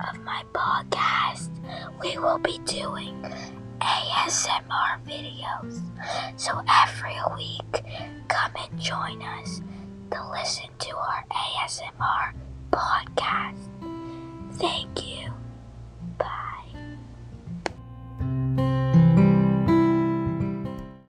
of my podcast, we will be doing ASMR videos. So every week, come and join us to listen to our ASMR podcast. Thank